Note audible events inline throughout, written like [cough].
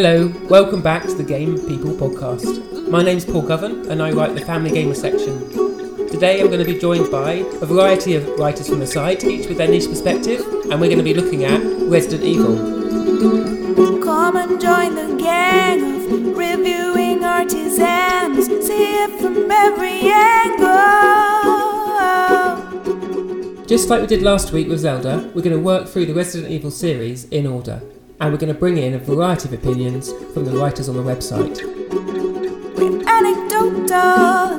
Hello, welcome back to the Game People podcast. My name's Paul Govan and I write the Family Gamer section. Today I'm going to be joined by a variety of writers from the site, each with their niche perspective, and we're going to be looking at Resident Evil. Come and join the gang of reviewing artisans. See it from every angle. Just like we did last week with Zelda, we're going to work through the Resident Evil series in order, and we're going to bring in a variety of opinions from the writers on the website. We're anecdotal,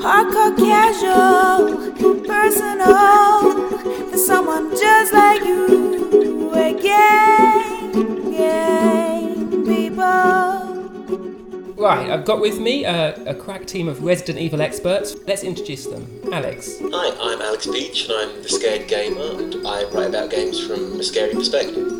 hardcore casual, personal. For someone just like you, we're gang, gang people. Right, I've got with me a, a crack team of Resident Evil experts. Let's introduce them. Alex, Hi, I'm Alex Beach and I'm the Scared Gamer and I write about games from a scary perspective.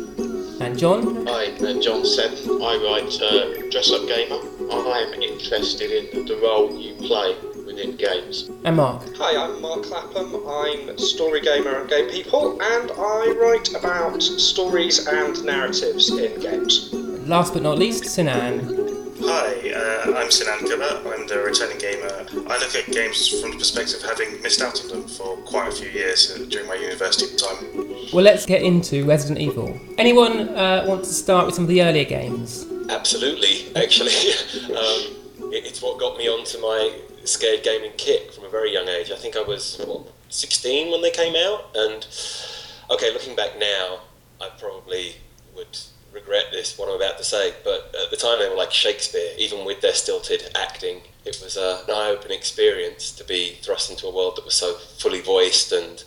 And John, Hi, uh, John Seven. I write uh, Dress Up Gamer. I am interested in the role you play within games. and Mark. Hi, I'm Mark Clapham. I'm Story Gamer and Game People, and I write about stories and narratives in games. Last but not least, Sinan. Hi, uh, I'm Sinan Kubba. I'm the returning gamer. I look at games from the perspective of having missed out on them for quite a few years uh, during my university time. Well, let's get into Resident Evil. Anyone uh, want to start with some of the earlier games? Absolutely, actually. [laughs] um, it, it's what got me onto my Scared Gaming kick from a very young age. I think I was, what, 16 when they came out? And, okay, looking back now, I probably would regret this, what I'm about to say, but at the time they were like Shakespeare, even with their stilted acting. It was uh, an eye opening experience to be thrust into a world that was so fully voiced and,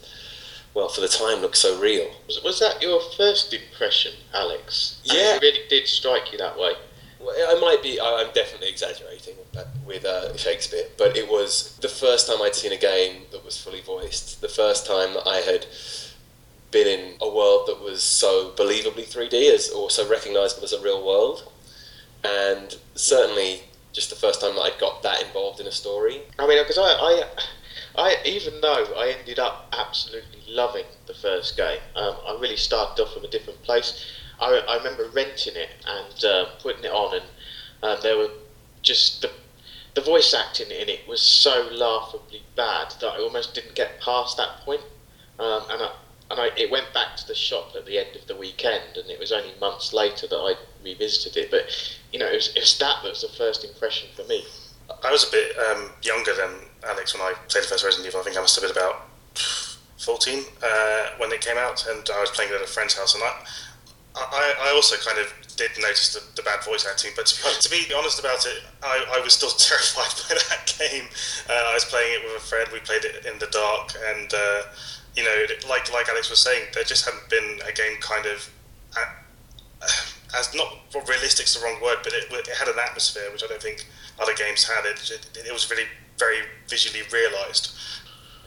well, for the time looked so real. Was, was that your first impression, Alex? Yeah. It really did strike you that way. Well, I might be. I'm definitely exaggerating with uh, Shakespeare, but it was the first time I'd seen a game that was fully voiced. The first time that I had been in a world that was so believably 3D as, or so recognisable as a real world, and certainly just the first time that I got that involved in a story. I mean, because I, I, I, even though I ended up absolutely loving the first game, um, I really started off from a different place. I, I remember renting it and uh, putting it on, and um, there were just the the voice acting in it was so laughably bad that I almost didn't get past that point. Um, and I, and I, it went back to the shop at the end of the weekend, and it was only months later that I revisited it. But you know, it was, it was that that was the first impression for me. I was a bit um, younger than Alex when I played the first Resident Evil. I think I must have been about 14 uh, when it came out, and I was playing it at a friend's house. And I, I, I also kind of did notice the, the bad voice acting, but to be, honest, to be honest about it, I, I was still [laughs] terrified by that game. Uh, I was playing it with a friend. We played it in the dark, and uh, you know, like like Alex was saying, there just hadn't been a game kind of. Uh, as not well, realistic is the wrong word, but it, it had an atmosphere which I don't think other games had. It, it, it was really very visually realised.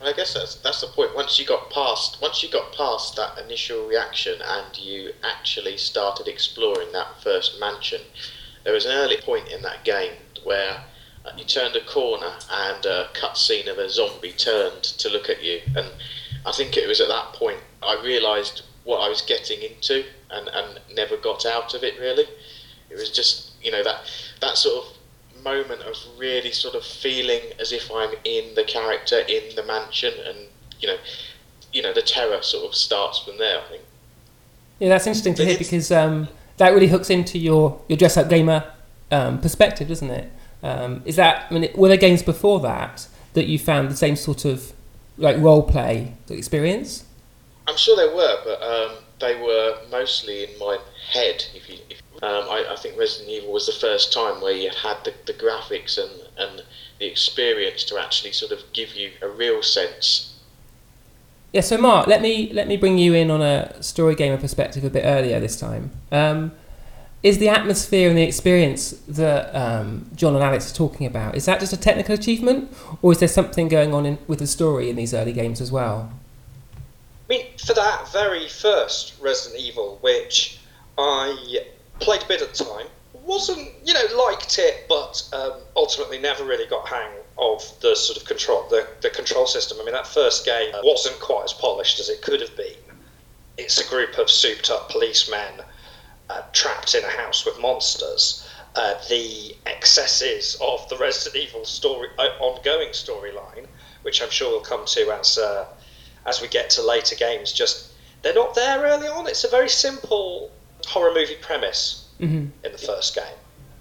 I guess that's that's the point. Once you got past, once you got past that initial reaction, and you actually started exploring that first mansion, there was an early point in that game where uh, you turned a corner and a cutscene of a zombie turned to look at you, and I think it was at that point I realised what I was getting into, and, and never got out of it. Really, it was just you know that that sort of moment of really sort of feeling as if I'm in the character in the mansion, and you know, you know, the terror sort of starts from there. I think. Yeah, that's interesting to hear because um, that really hooks into your, your dress up gamer um, perspective, doesn't it? Um, is that I mean, were there games before that that you found the same sort of like role play experience? I'm sure there were, but um, they were mostly in my head. If you, if, um, I, I think Resident Evil was the first time where you had the, the graphics and, and the experience to actually sort of give you a real sense. Yeah, so Mark, let me let me bring you in on a story gamer perspective a bit earlier this time. Um, is the atmosphere and the experience that um, John and Alex are talking about is that just a technical achievement, or is there something going on in, with the story in these early games as well? I mean, for that very first Resident Evil, which I played a bit at the time, wasn't you know liked it, but um, ultimately never really got hang of the sort of control the, the control system. I mean, that first game wasn't quite as polished as it could have been. It's a group of souped up policemen uh, trapped in a house with monsters, uh, the excesses of the Resident Evil story uh, ongoing storyline, which I'm sure we'll come to as uh, as we get to later games, just they're not there early on. It's a very simple horror movie premise Mhm. in the first game.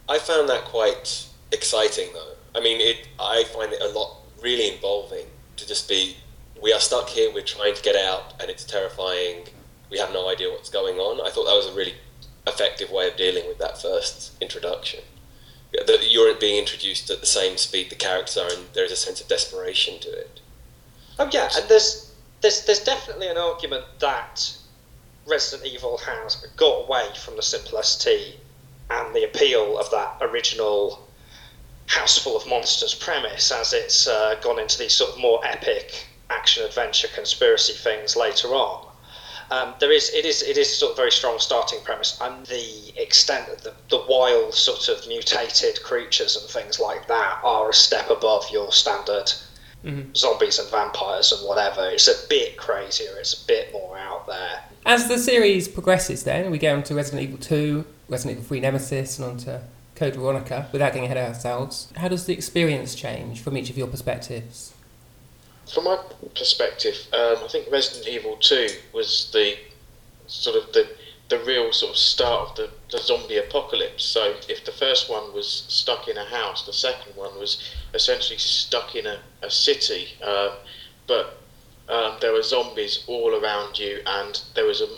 I found that quite exciting, though. I mean, it. I find it a lot really involving to just be. We are stuck here. We're trying to get out, and it's terrifying. We have no idea what's going on. I thought that was a really effective way of dealing with that first introduction. That you're being introduced at the same speed the characters are, and there's a sense of desperation to it. Oh yeah, and there's there's there's definitely an argument that Resident Evil has got away from the simplicity and the appeal of that original house full of monsters premise as it's uh, gone into these sort of more epic action adventure conspiracy things later on. Um, there is it is it is sort of very strong starting premise, and the extent of the, the wild sort of mutated creatures and things like that are a step above your standard zombies and vampires and whatever. It's a bit crazier. It's a bit more out there. As the series progresses, then we go on to Resident Evil 2, Resident Evil 3 Nemesis, and on to Code Veronica. Without getting ahead of ourselves, how does the experience change from each of your perspectives? From my perspective, um, I think Resident Evil 2 was the sort of the the real sort of start of the, the zombie apocalypse. So if the first one was stuck in a house, the second one was essentially stuck in a, a city. Um, but um, there were zombies all around you, and there was a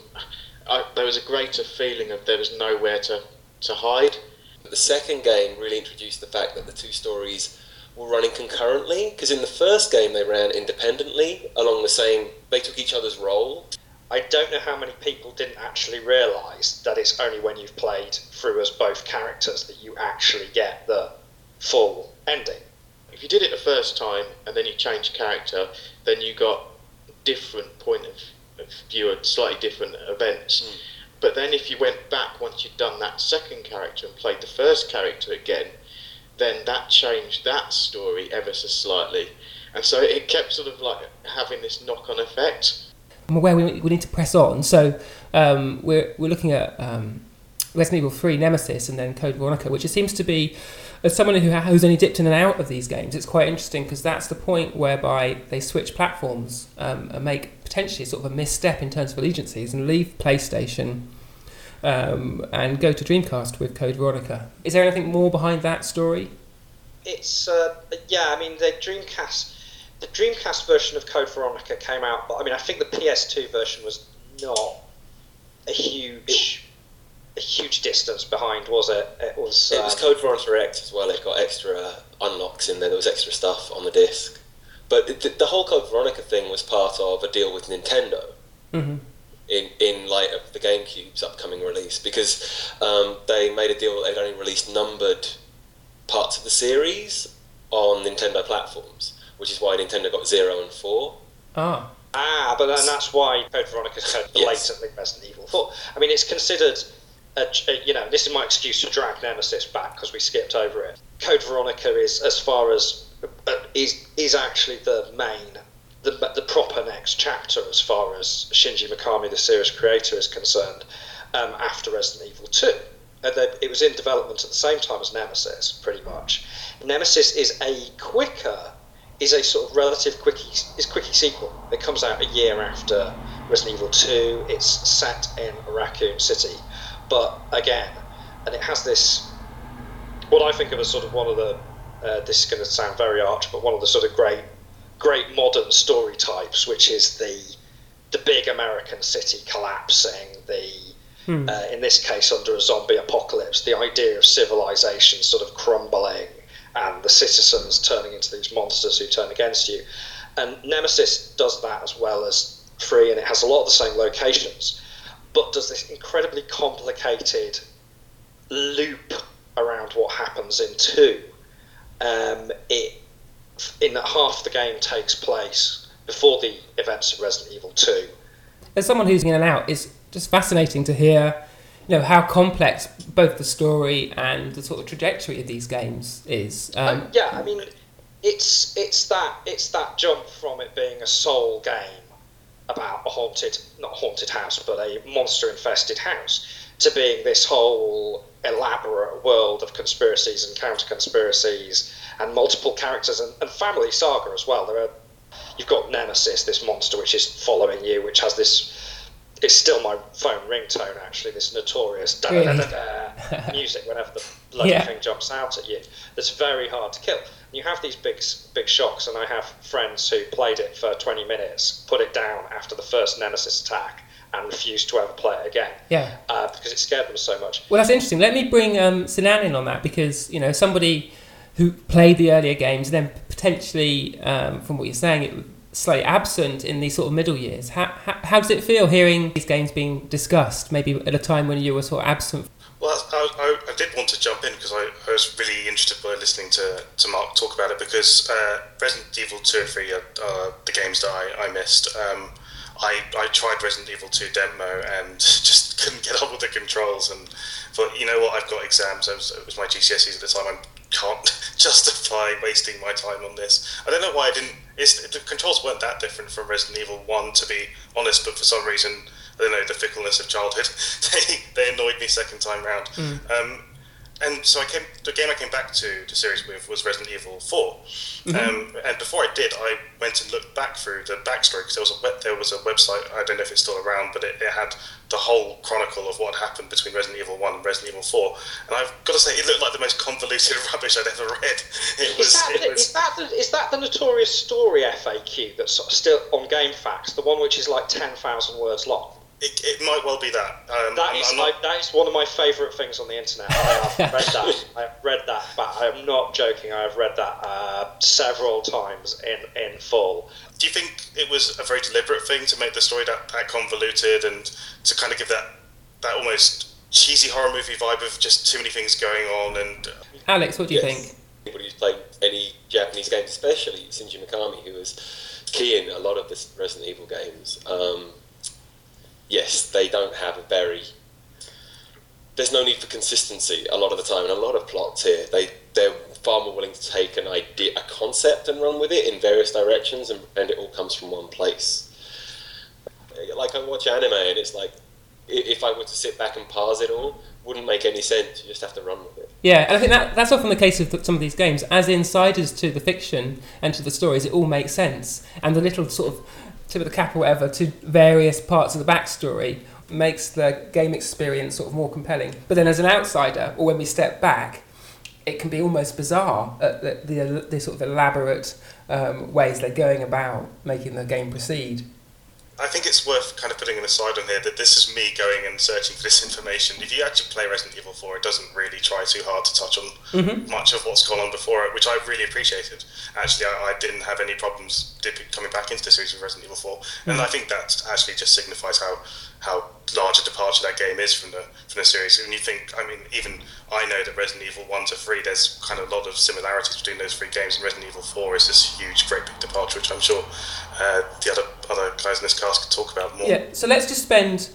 I, there was a greater feeling of there was nowhere to, to hide. But the second game really introduced the fact that the two stories were running concurrently because in the first game they ran independently along the same they took each other's role I don't know how many people didn't actually realise that it's only when you've played through as both characters that you actually get the full ending. if you did it the first time and then you changed character, then you got different point of, of view of slightly different events. But then if you went back once you'd done that second character and played the first character again, then that changed that story ever so slightly. And so it kept sort of like having this knock on effect. I'm aware we, we need to press on, so um, we're, we're looking at um, Resident Evil 3 Nemesis and then Code Veronica, which it seems to be, as someone who who's only dipped in and out of these games, it's quite interesting because that's the point whereby they switch platforms um, and make potentially sort of a misstep in terms of allegiances and leave PlayStation um, and go to Dreamcast with Code Veronica. Is there anything more behind that story? It's uh, yeah, I mean the Dreamcast, the Dreamcast version of Code Veronica came out, but I mean I think the PS2 version was not a huge, a huge distance behind, was it? It was. it was um, Code Veronica X as well it got extra unlocks in there there was extra stuff on the disc but it, the, the whole Code Veronica thing was part of a deal with Nintendo Mm-hmm. in, in light of the GameCube's upcoming release because um, they made a deal that they'd only release numbered parts of the series on Nintendo platforms, which is why Nintendo got Zero and Four. Ah, Ah, but then that's why Code Veronica is kind of Yes. blatantly Resident Evil 4. I mean, it's considered, a, a- you know, this is my excuse to drag Nemesis back because we skipped over it. Code Veronica is, as far as, uh, is is actually the main, the, the proper next chapter as far as Shinji Mikami, the series creator, is concerned, um, after Resident Evil 2. And they, it was in development at the same time as Nemesis, pretty much. Nemesis is a quicker is a sort of relative quickie is quickie sequel. It comes out a year after Resident Evil 2. It's set in Raccoon City, but again, and it has this what I think of as sort of one of the uh, this is going to sound very arch, but one of the sort of great great modern story types, which is the the big American city collapsing, the uh, in this case under a zombie apocalypse, the idea of civilization sort of crumbling and the citizens turning into these monsters who turn against you. And Nemesis does that as well as Free, and it has a lot of the same locations, but does this incredibly complicated loop around what happens in two. Um, it in that half the game takes place before the events of Resident Evil Two. as someone who's in and out, it's just fascinating to hear, you know, how complex both the story and the sort of trajectory of these games is. Um, Um, yeah, I mean, it's it's that it's that jump from it being a soul game about a haunted, not haunted house, but a monster infested house, to being this whole elaborate world of conspiracies and counter conspiracies and multiple characters and, and family saga as well. There are you've got Nemesis, this monster which is following you, which has this. It's still my phone ringtone actually. This notorious da da da da music whenever the bloody [laughs] Yeah. thing jumps out at you. That's very hard to kill. You have these big big shocks, and I have friends who played it for 20 minutes, put it down after the first Nemesis attack, and refused to ever play it again Yeah. uh, because it scared them so much. Well, that's interesting. Let me bring um, Sinan in on that because you know somebody who played the earlier games, then potentially, um, from what you're saying, it was slightly absent in these sort of middle years. How, how, how does it feel hearing these games being discussed, maybe at a time when you were sort of absent? Well, I, I, I did want to jump in because I, I was really interested by listening to, to Mark talk about it because uh, Resident Evil 2 and 3 are, are the games that I, I missed. Um, I, I tried Resident Evil 2 demo and [laughs] just couldn't get on with the controls and thought, you know what, I've got exams. It was, it was my GCSEs at the time. I can't [laughs] justify wasting my time on this. I don't know why I didn't. It's, the controls weren't that different from Resident Evil 1, to be honest, but for some reason, I don't know, the fickleness of childhood, [laughs] they, they annoyed me second time round. Um, and so I came. The game I came back to the series with was Resident Evil 4 Um, and before I did, I went and looked back through the backstory because there was a web, there was a website. I don't know if it's still around, but it, it had the whole chronicle of what happened between Resident Evil 1 and Resident Evil 4. And I've got to say, it looked like the most convoluted [laughs] rubbish I'd ever read. [laughs] It was. Is that, it the, was is, that the, is that the notorious story FAQ that's sort of still on GameFAQs, the one which is like 10,000 words long? It, it might well be that. Um, That I'm- is, I'm not- I, that is one of my favourite things on the internet. I have read that. [laughs] I have read that, but I am not joking. I have read that uh, several times in, in full. Do you think it was a very deliberate thing to make the story that, that convoluted and to kind of give that that almost cheesy horror movie vibe of just too many things going on and uh, Alex, what do you Yes. think? Anybody who's played any Japanese games, especially Shinji Mikami, who was key in a lot of the Resident Evil games, um, yes, they don't have a very. There's no need for consistency a lot of the time, and a lot of plots here. They they're far more willing to take an idea, a concept, and run with it in various directions, and, and it all comes from one place. Like I watch anime, and it's like if I were to sit back and parse it all, wouldn't make any sense. You just have to run with it. Yeah, and I think that that's often the case with some of these games. As insiders to the fiction and to the stories, it all makes sense, and the little sort of tip of the cap or whatever to various parts of the backstory makes the game experience sort of more compelling. But then, as an outsider, or when we step back, it can be almost bizarre at the, the, the sort of elaborate um, ways they're going about making the game proceed. I think it's worth kind of putting an aside on here that this is me going and searching for this information. If you actually play Resident Evil 4, it doesn't really try too hard to touch on mm-hmm. much of what's gone on before it, which I really appreciated. Actually, I, I didn't have any problems coming back into the series with Resident Evil 4, and mm-hmm. I think that actually just signifies how how large a departure that game is from the from the series. And you think, I mean, even I know that Resident Evil 1 to 3, there's kind of a lot of similarities between those three games, and Resident Evil 4 is this huge, great big departure, which I'm sure uh, the other other guys in this cast could talk about more. Yeah, so let's just spend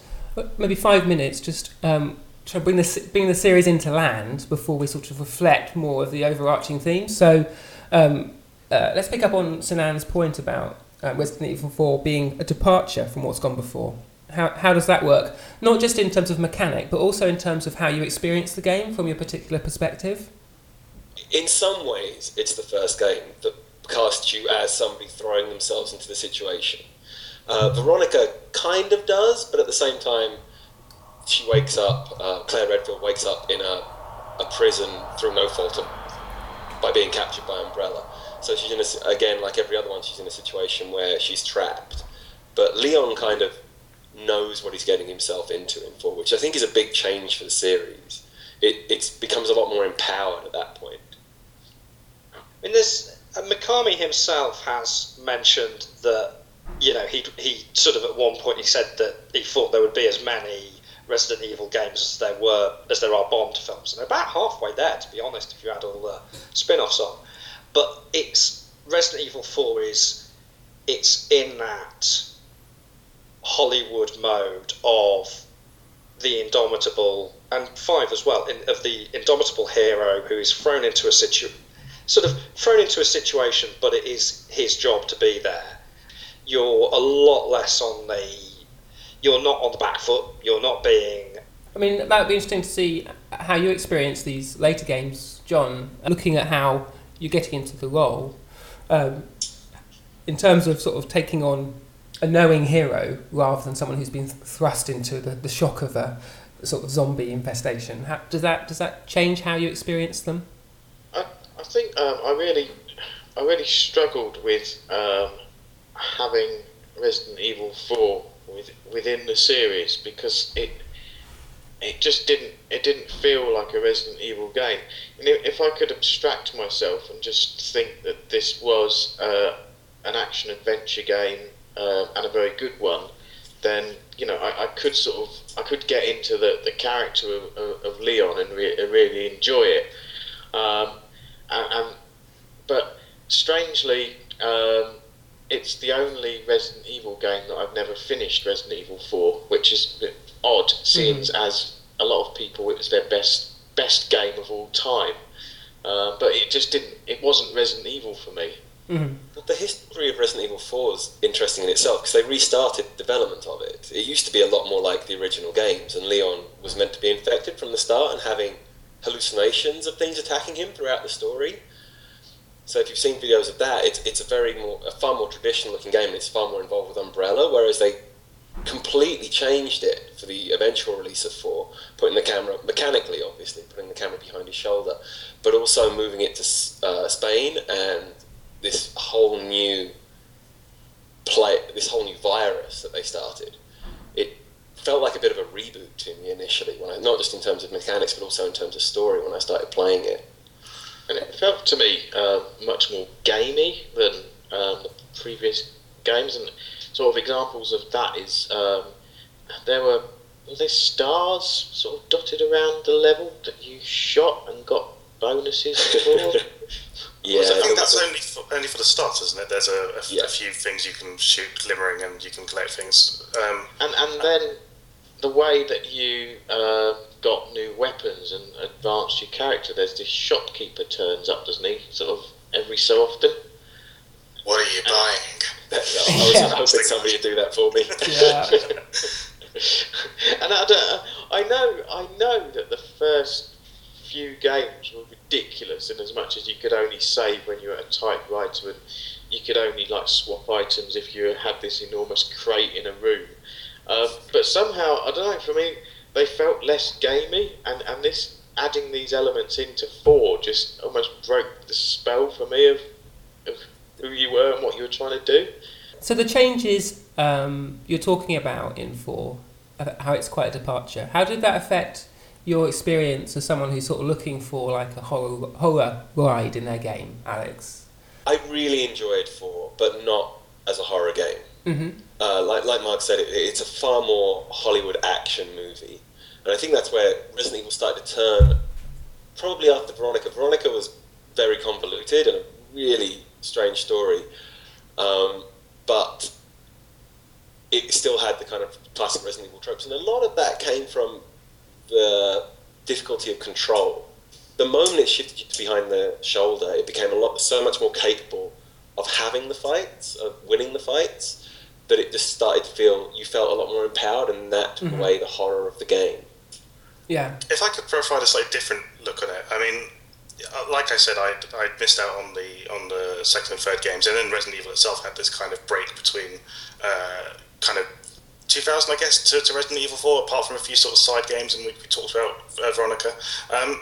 maybe five minutes just um, trying to bring the, bring the series into land before we sort of reflect more of the overarching themes. So um, uh, let's pick up on Sinan's point about uh, Resident Evil 4 being a departure from what's gone before. How, how does that work? Not just in terms of mechanic, but also in terms of how you experience the game from your particular perspective. in some ways, it's the first game that casts you as somebody throwing themselves into the situation. Uh, Veronica kind of does, but at the same time, she wakes up. Uh, Claire Redfield wakes up in a, a prison through no fault of by being captured by Umbrella. So she's in a, again, like every other one, she's in a situation where she's trapped. But Leon kind of knows what he's getting himself into in four, which I think is a big change for the series. It it becomes a lot more empowered at that point. I mean, there's uh, Mikami himself has mentioned that you know he he sort of at one point he said that he thought there would be as many Resident Evil games as there were as there are Bond films, and about halfway there to be honest. If you add all the spin-offs on, but it's Resident Evil Four is it's in that Hollywood mode of the indomitable and five as well in, of the indomitable hero who is thrown into a situ sort of thrown into a situation but it is his job to be there you're a lot less on the you're not on the back foot you're not being I mean, that would be interesting to see how you experience these later games, John. Looking at how you're getting into the role, um, in terms of sort of taking on a knowing hero rather than someone who's been thrust into the, the shock of a sort of zombie infestation. How, does that does that change how you experience them? I, I think um, I really I really struggled with um, having Resident Evil Four with, within the series because it it just didn't it didn't feel like a Resident Evil game. And if I could abstract myself and just think that this was uh, an action adventure game uh, and a very good one, then you know I, I, could sort of I could get into the, the character of, of, of Leon and, re- really enjoy it. Um, and, and, but strangely, um, it's the only Resident Evil game that I've never finished Resident Evil 4, which is odd, seeing mm-hmm. as a lot of people it was their best best game of all time. Uh, but it just didn't. It wasn't Resident Evil for me. Mm-hmm. The history of Resident Evil 4 is interesting in itself because they restarted development of it. It used to be a lot more like the original games, and Leon was meant to be infected from the start and having hallucinations of things attacking him throughout the story. So if you've seen videos of that, it's, it's a very more a far more traditional looking game. and It's far more involved with Umbrella, whereas they completely changed it for the eventual release of four, putting the camera mechanically, obviously, putting the camera behind his shoulder, but also moving it to uh, Spain and this whole new play, this whole new virus that they started. It felt like a bit of a reboot to me initially, when I, not just in terms of mechanics, but also in terms of story when I started playing it. And it felt to me uh, much more gamey than um, the previous games, and sort of examples of that is um, there were were there stars sort of dotted around the level that you shot and got bonuses for? [laughs] yeah, I think that's only for, only for the start, isn't it? There's a, a, yeah. a, few things you can shoot glimmering and you can collect things. Um, and and then the way that you uh, got new weapons and advanced your character, there's this shopkeeper turns up, doesn't he? Sort of every so often. What are you and, buying? [laughs] I was yeah. hoping somebody would do that for me. Yeah. [laughs] and I, don't, I know, I know that the first few games were ridiculous in as much as you could only save when you were a typewriter and you could only like swap items if you had this enormous crate in a room. Um, but somehow, I don't know, for me, they felt less gamey, and, and this adding these elements into four just almost broke the spell for me of, of who you were and what you were trying to do. So the changes um, you're talking about in four, uh, how it's quite a departure. How did that affect your experience as someone who's sort of looking for like a horror horror ride in their game, Alex? I really enjoyed four, but not as a horror game. Mm-hmm. Uh, like like Mark said, it, it's a far more Hollywood action movie, and I think that's where Resident Evil started to turn. Probably after Veronica. Veronica was very convoluted and a really strange story, um, but it still had the kind of classic Resident Evil tropes, and a lot of that came from the difficulty of control. The moment it shifted you to behind the shoulder, it became a lot so much more capable of having the fights, of winning the fights, that it just started to feel you felt a lot more empowered, and that took mm-hmm. away the horror of the game. Yeah. If I could provide a slightly different look on it, I mean, uh, like I said, I I missed out on the on the second and third games, and then Resident Evil itself had this kind of break between uh, kind of 2000, I guess, to, to, Resident Evil 4, apart from a few sort of side games, and we, we talked about uh, Veronica. Um,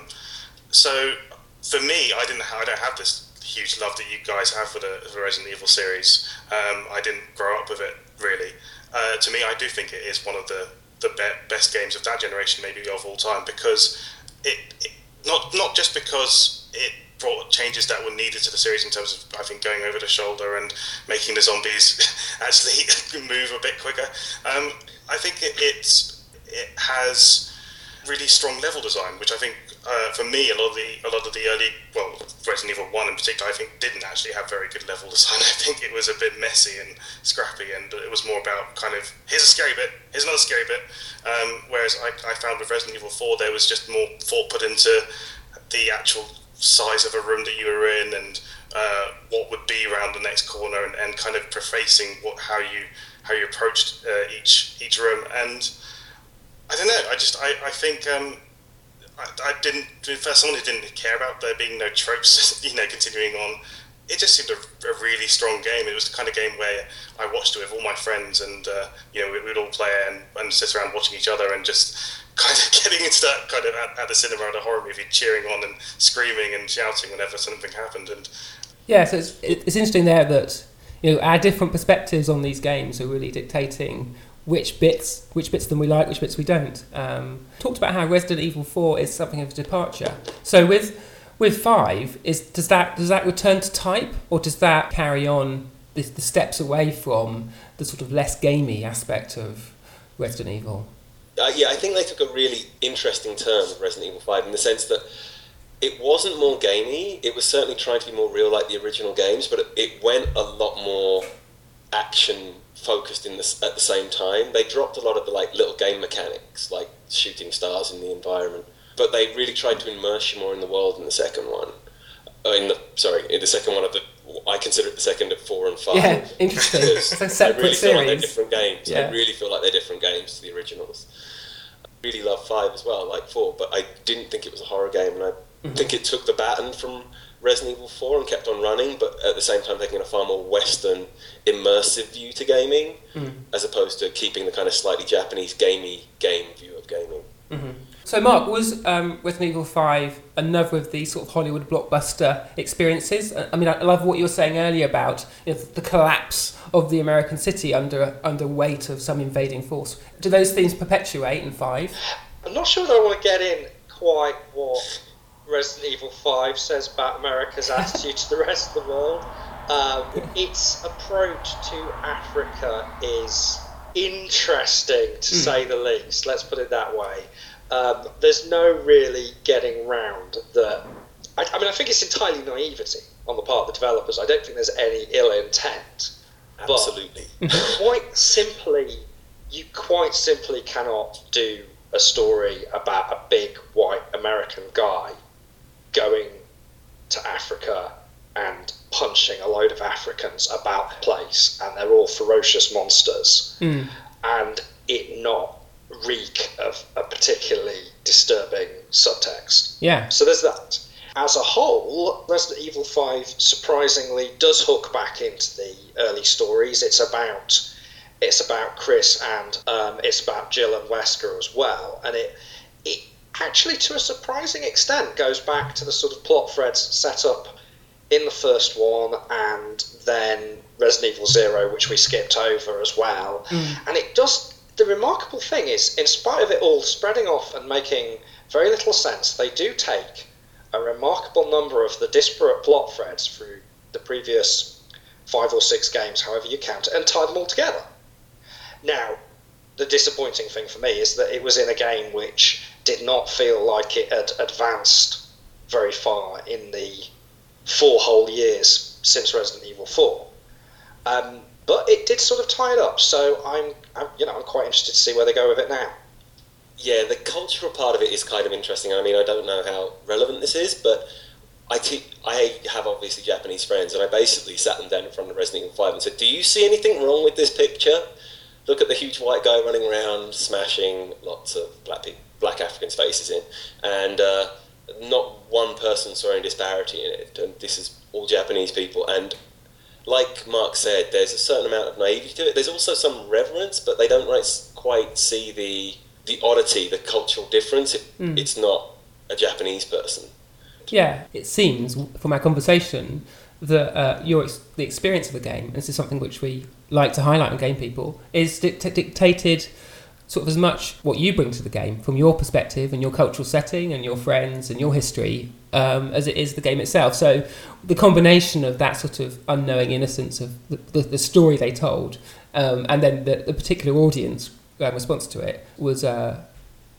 so for me, I didn't I don't have this huge love that you guys have for the, for Resident Evil series. Um, I didn't grow up with it really. Uh, to me, I do think it is one of the the be- best games of that generation, maybe of all time, because it, it not not just because it brought changes that were needed to the series in terms of I think going over the shoulder and making the zombies [laughs] actually [laughs] move a bit quicker. Um, I think it, it's it has really strong level design, which I think uh, for me a lot of the a lot of the early well Resident Evil One in particular I think didn't actually have very good level [laughs] design. I think it was a bit messy and scrappy, and it was more about kind of here's a scary bit, here's another scary bit. Um, whereas I, I found with Resident Evil Four there was just more thought put into the actual size of a room that you were in and uh, what would be around the next corner and, and kind of prefacing what how you how you approached uh, each each room and I don't know. I just I, I think um, I, I didn't for someone who didn't care about there being no tropes, [laughs] you know, continuing on. It just seemed a, a really strong game. It was the kind of game where I watched it with all my friends, and uh, you know, we, would all play it and, and sit around watching each other, and just kind of getting into that kind of at, at the cinema at a horror movie, cheering on and screaming and shouting whenever something happened. And Yeah, so it's, it's interesting there that you know our different perspectives on these games are really dictating which bits which bits of them we like, which bits we don't. Um, talked about how Resident Evil Four is something of a departure. So with with five, is does that does that return to type, or does that carry on the, the steps away from the sort of less gamey aspect of Resident Evil? Uh, yeah, I think they took a really interesting turn with Resident Evil 5 in the sense that it wasn't more gamey. It was certainly trying to be more real like the original games, but it, it went a lot more action focused in this at the same time. They dropped a lot of the like little game mechanics, like shooting stars in the environment, but they really tried to immerse you more in the world in the second one. Uh, in the sorry, in the second one of the I consider it the second of four and five. Yeah, interesting. It's a I separate really feel like they're series. different games. Yeah. I really feel like they're different games to the originals. Really love five as well, like four, but I didn't think it was a horror game, and I Mm-hmm. think it took the baton from Resident Evil Four and kept on running, but at the same time taking a far more Western, immersive view to gaming, Mm. as opposed to keeping the kind of slightly Japanese gamey game view of gaming. So, Mark, was um, Resident Evil 5 another of these sort of Hollywood blockbuster experiences? I mean, I love what you were saying earlier about you know, the collapse of the American city under under weight of some invading force. Do those themes perpetuate in 5? I'm not sure that I want to get in quite what Resident Evil 5 says about America's [laughs] attitude to the rest of the world. Um, its approach to Africa is interesting, to say the least. Let's put it that way. Um, there's no really getting round that. I, I mean, I think it's entirely naivety on the part of the developers. I don't think there's any ill intent. But- Absolutely. [laughs] quite simply, you quite simply cannot do a story about a big white American guy going to Africa and punching a load of Africans about the place, and they're all ferocious monsters, and it not reek of a particularly disturbing subtext. Yeah. So there's that. As a whole, Resident Evil 5 surprisingly does hook back into the early stories. It's about it's about Chris and um, it's about Jill and Wesker as well, and it it actually to a surprising extent goes back to the sort of plot threads set up in the first one and then Resident Evil Zero, which we skipped over as well, and it does. The remarkable thing is, in spite of it all spreading off and making very little sense, they do take a remarkable number of the disparate plot threads through the previous five or six games, however you count it, and tie them all together. Now, the disappointing thing for me is that it was in a game which did not feel like it had advanced very far in the four whole years since Resident Evil 4. Um, but it did sort of tie it up, so I'm, I'm, you know, I'm quite interested to see where they go with it now. Yeah, the cultural part of it is kind of interesting. I mean, I don't know how relevant this is, but I te- I have obviously Japanese friends, and I basically sat them down in front of Resident Evil 5 and said, Do you see anything wrong with this picture? Look at the huge white guy running around, smashing lots of black pe- black Africans' faces in, and uh, not one person saw any disparity in it. And this is all Japanese people, and like Mark said, there's a certain amount of naivety to it. There's also some reverence, but they don't like, quite see the the oddity, the cultural difference. It, It's not a Japanese person. Yeah, it seems from our conversation that uh, your ex- the experience of the game, and this is something which we like to highlight on Game People, is dict- dictated sort of as much what you bring to the game from your perspective and your cultural setting and your friends and your history um, as it is the game itself. So the combination of that sort of unknowing innocence of the, the, the story they told um, and then the, the particular audience uh, response to it was uh,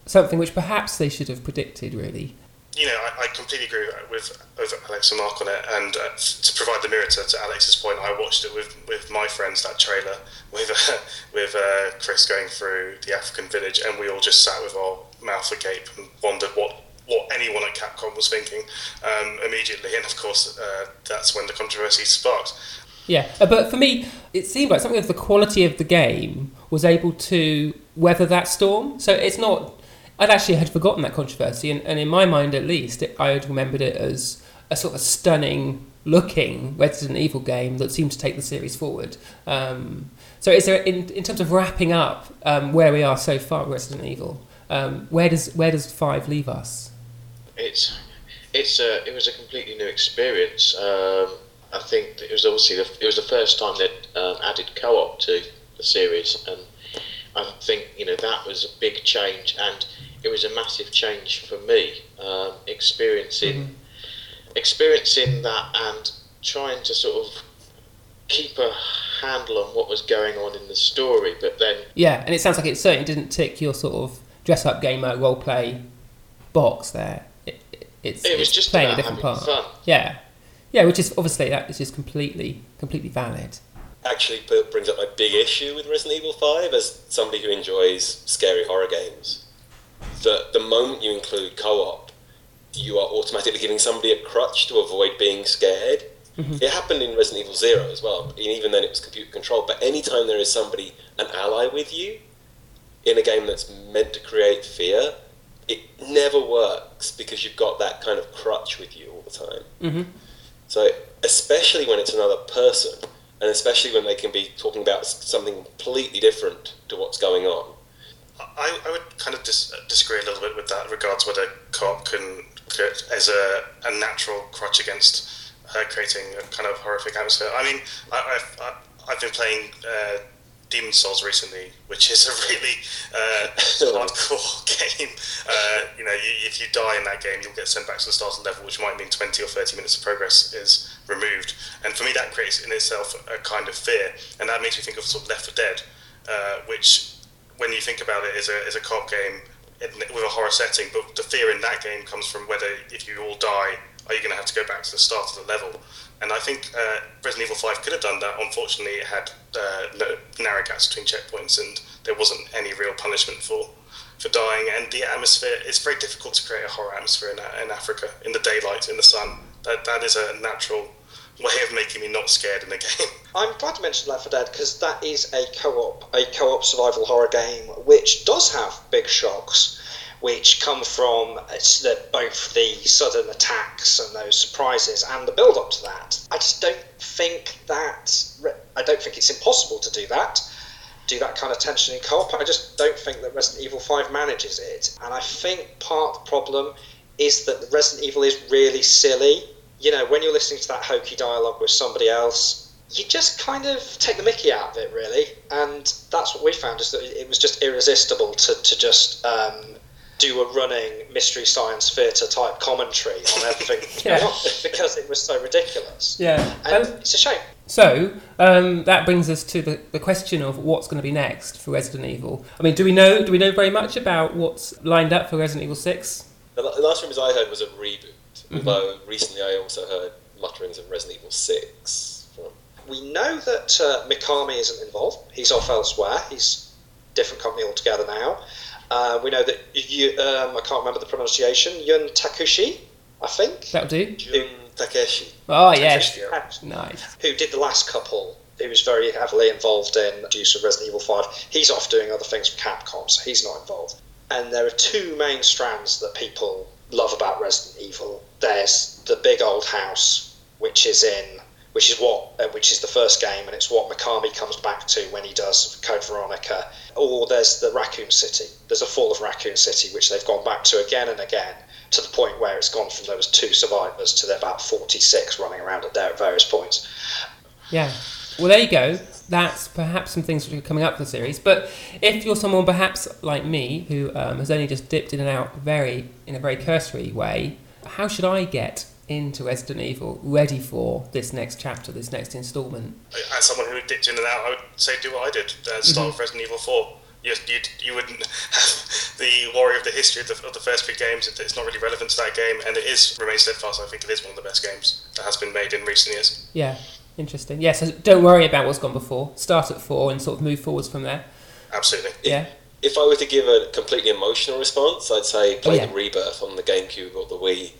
something which perhaps they should have predicted really. you know, I, I completely agree with, with Alex and Mark on it. And uh, to provide the mirror to, to Alex's point, I watched it with, with my friends that trailer [laughs] with uh, with uh, Chris going through the African village, and we all just sat with our mouth agape and wondered what. What anyone at Capcom was thinking um, immediately, and of course, uh, that's when the controversy sparked. Yeah, uh, but for me, it seemed like something of the quality of the game was able to weather that storm. So it's not. I'd actually had forgotten that controversy, and, and in my mind at least, it, I had remembered it as a sort of stunning looking Resident Evil game that seemed to take the series forward. Um, so, is there in, in terms of wrapping up um, where we are so far, Resident Evil? Um, where does where does five leave us? It's it's a it was a completely new experience. Um, I think it was obviously the, it was the first time that um, added co-op to the series, and I think you know that was a big change, and it was a massive change for me. Um, experiencing Mm-hmm. experiencing that and trying to sort of keep a handle on what was going on in the story, but then Yeah, and it sounds like it certainly didn't tick your sort of dress up gamer role play box there. It, it- it's, it was it's just playing a different having part. fun. Yeah, yeah, which is obviously that is just completely completely valid. Actually, p- brings up my big issue with Resident Evil 5 as somebody who enjoys scary horror games. That the moment you include co op, you are automatically giving somebody a crutch to avoid being scared. Mm-hmm. It happened in Resident Evil Zero as well, and even then it was computer controlled. But anytime there is somebody, an ally with you, in a game that's meant to create fear, it never works because you've got that kind of crutch with you all the time. hmm So, especially when it's another person, and especially when they can be talking about something completely different to what's going on. I, I would kind of dis- disagree a little bit with that regards whether co-op can, could, as a, a natural crutch against uh, creating a kind of horrific atmosphere. I mean, I, I've, I've been playing uh, Demon Souls recently, which is a [laughs] really uh, [laughs] hardcore game. Uh, you know, you, if you die in that game, you'll get sent back to the starting level, which might mean 20 or 30 minutes of progress is removed. And for me, that creates in itself a kind of fear, and that makes me think of sort of Left 4 Dead, uh, which when you think about it, is a is a co-op game with a horror setting. But the fear in that game comes from whether if you all die, are you going to have to go back to the start of the level? And I think uh, Resident Evil Five could have done that. Unfortunately, it had uh, no, narrow gaps between checkpoints, and there wasn't any real punishment for for dying. And the atmosphere it's very difficult to create a horror atmosphere in, in Africa in the daylight in the sun. That that is a natural way of making me not scared in a [laughs] game. I'm glad you mentioned Left 4 Dead because that is a co-op, a co-op survival horror game which does have big shocks, which come from the, both the sudden attacks and those surprises and the build-up to that. I just don't think that I don't think it's impossible to do that. Do that kind of tension in co-op. I just don't think that Resident Evil 5 manages it, and I think part of the problem is that Resident Evil is really silly. You know, when you're listening to that hokey dialogue with somebody else, you just kind of take the mickey out of it, really. And that's what we found is that it was just irresistible to, to just um, do a running mystery science theatre type commentary on [laughs] everything [laughs] Yeah. because it was so ridiculous. Yeah. And Um, it's a shame. so um, that brings us to the, the question of what's going to be next for Resident Evil. I mean, do we know do we know very much about what's lined up for Resident Evil Six? The the last rumours I heard was a reboot, although recently I also heard mutterings of Resident Evil 6. We know that uh, Mikami isn't involved. He's off elsewhere. He's a different company altogether now. Uh, we know that you, um, I can't remember the pronunciation, Yun Takushi, I think, That'll do. Jun Takeshi. Oh yes, nice. who did the last couple, who was very heavily involved in the use of Resident Evil 5. He's off doing other things for Capcom, so he's not involved. And there are two main strands that people love about Resident Evil. There's the big old house, which is in, which is what, uh, which is the first game, and it's what Mikami comes back to when he does Code Veronica. Or there's the Raccoon City. There's a Fall of Raccoon City, which they've gone back to again and again, to the point where it's gone from there was two survivors to there about 46 running around at there at various points. Yeah. Well, there you go. That's perhaps some things which are coming up for the series. But if you're someone perhaps like me who um, has only just dipped in and out very in a very cursory way, how should I get into Resident Evil ready for this next chapter, this next instalment? as someone who dipped in and out, I would say do what I did. Uh, start with Resident Evil 4. You, you, you wouldn't have [laughs] the worry of the history of the, of the first three games. It- It's not really relevant to that game, and it is remains steadfast. I think it is one of the best games that has been made in recent years. Yeah, interesting. Yeah, so don't worry about what's gone before. Start at four and sort of move forwards from there. Absolutely. Yeah. If I were to give a completely emotional response, I'd say play yeah. the Rebirth on the GameCube or the Wii,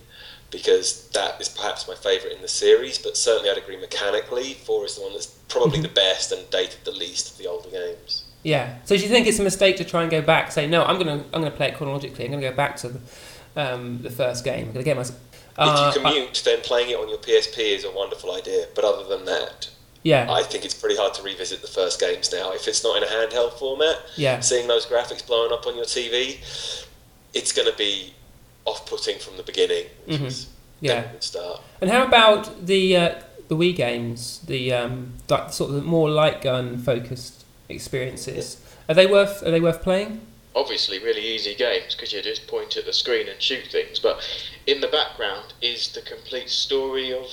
because that is perhaps my favourite in the series. But certainly, I'd agree mechanically, four is the one that's probably the best and dated the least of the older games. Yeah. So do you think it's a mistake to try and go back? Say no, I'm gonna I'm gonna play it chronologically. I'm gonna go back to the, um, the first game. I'm gonna get my. Uh, if you commute, then playing it on your PSP is a wonderful idea. But other than that, yeah. I think it's pretty hard to revisit the first games now. If it's not in a handheld format, yeah. seeing those graphics blowing up on your TV, it's going to be off-putting from the beginning, which Mhm. was Yeah. a good start. And how about the uh, the Wii games? The um, like sort of more light gun focused experiences. Are they worth Are they worth playing? obviously really easy games because you just point at the screen and shoot things, but in the background is the complete story of.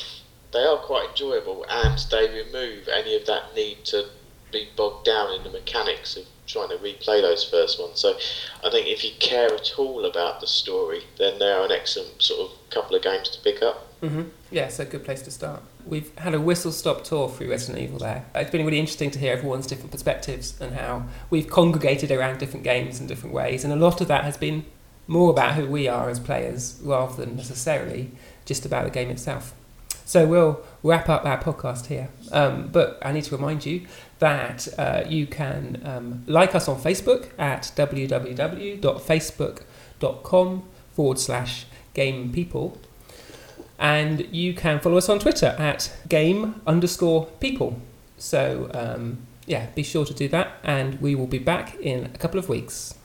They are quite enjoyable and they remove any of that need to be bogged down in the mechanics of trying to replay those first ones. So I think if you care at all about the story, then they're an excellent sort of couple of games to pick up. Mm-hmm. Yeah, so a good place to start. We've had a whistle stop tour through Resident Evil there. It's been really interesting to hear everyone's different perspectives and how we've congregated around different games in different ways. And a lot of that has been more about who we are as players rather than necessarily just about the game itself. So we'll wrap up our podcast here. Um, but I need to remind you that uh, you can um, like us on Facebook at www.facebook.com forward slash game people. And you can follow us on Twitter at game underscore people. So, um, yeah, be sure to do that. And we will be back in a couple of weeks.